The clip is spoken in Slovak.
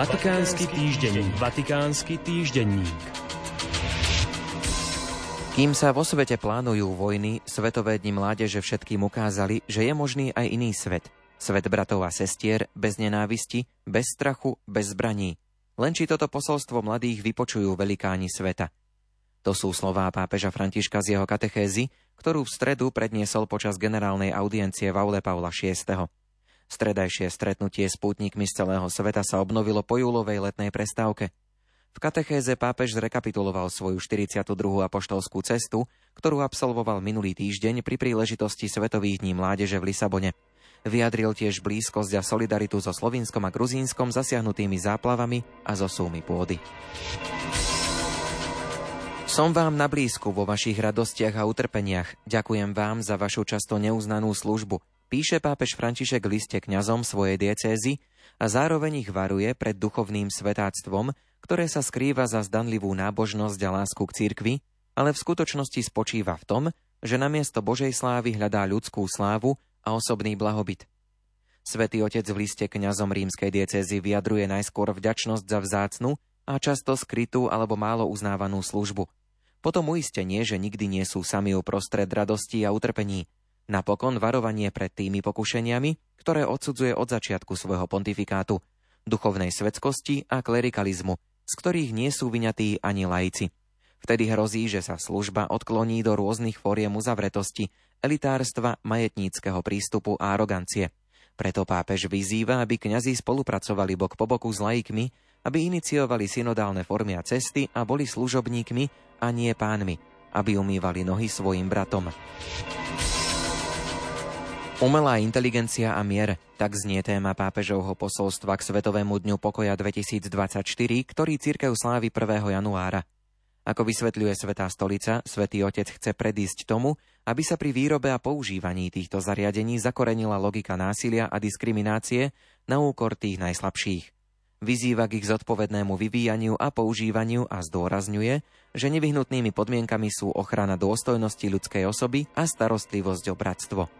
Vatikánsky týždenník. Vatikánsky týždenník. Kým sa vo svete plánujú vojny, svetové dni mládeže všetkým ukázali, že je možný aj iný svet. Svet bratov a sestier, bez nenávisti, bez strachu, bez zbraní. Len či toto posolstvo mladých vypočujú velikáni sveta. To sú slová pápeža Františka z jeho katechézy, ktorú v stredu predniesol počas generálnej audiencie v aule Paula VI. Stredajšie stretnutie s pútnikmi z celého sveta sa obnovilo po júlovej letnej prestávke. V katechéze pápež zrekapituloval svoju 42. apoštolskú cestu, ktorú absolvoval minulý týždeň pri príležitosti Svetových dní mládeže v Lisabone. Vyjadril tiež blízkosť a solidaritu so Slovinskom a Gruzínskom zasiahnutými záplavami a zo súmy pôdy. Som vám na blízku vo vašich radostiach a utrpeniach. Ďakujem vám za vašu často neuznanú službu píše pápež František liste kňazom svojej diecézy a zároveň ich varuje pred duchovným svetáctvom, ktoré sa skrýva za zdanlivú nábožnosť a lásku k cirkvi, ale v skutočnosti spočíva v tom, že namiesto Božej slávy hľadá ľudskú slávu a osobný blahobyt. Svetý otec v liste kňazom rímskej diecézy vyjadruje najskôr vďačnosť za vzácnu a často skrytú alebo málo uznávanú službu. Potom uistenie, že nikdy nie sú sami uprostred radosti a utrpení, Napokon varovanie pred tými pokušeniami, ktoré odsudzuje od začiatku svojho pontifikátu, duchovnej svedskosti a klerikalizmu, z ktorých nie sú vyňatí ani laici. Vtedy hrozí, že sa služba odkloní do rôznych fóriem uzavretosti, elitárstva, majetníckého prístupu a arogancie. Preto pápež vyzýva, aby kňazi spolupracovali bok po boku s laikmi, aby iniciovali synodálne formy a cesty a boli služobníkmi a nie pánmi, aby umývali nohy svojim bratom. Umelá inteligencia a mier, tak znie téma pápežovho posolstva k Svetovému dňu pokoja 2024, ktorý církev slávi 1. januára. Ako vysvetľuje Svetá stolica, Svetý Otec chce predísť tomu, aby sa pri výrobe a používaní týchto zariadení zakorenila logika násilia a diskriminácie na úkor tých najslabších. Vyzýva k ich zodpovednému vyvíjaniu a používaniu a zdôrazňuje, že nevyhnutnými podmienkami sú ochrana dôstojnosti ľudskej osoby a starostlivosť o bratstvo.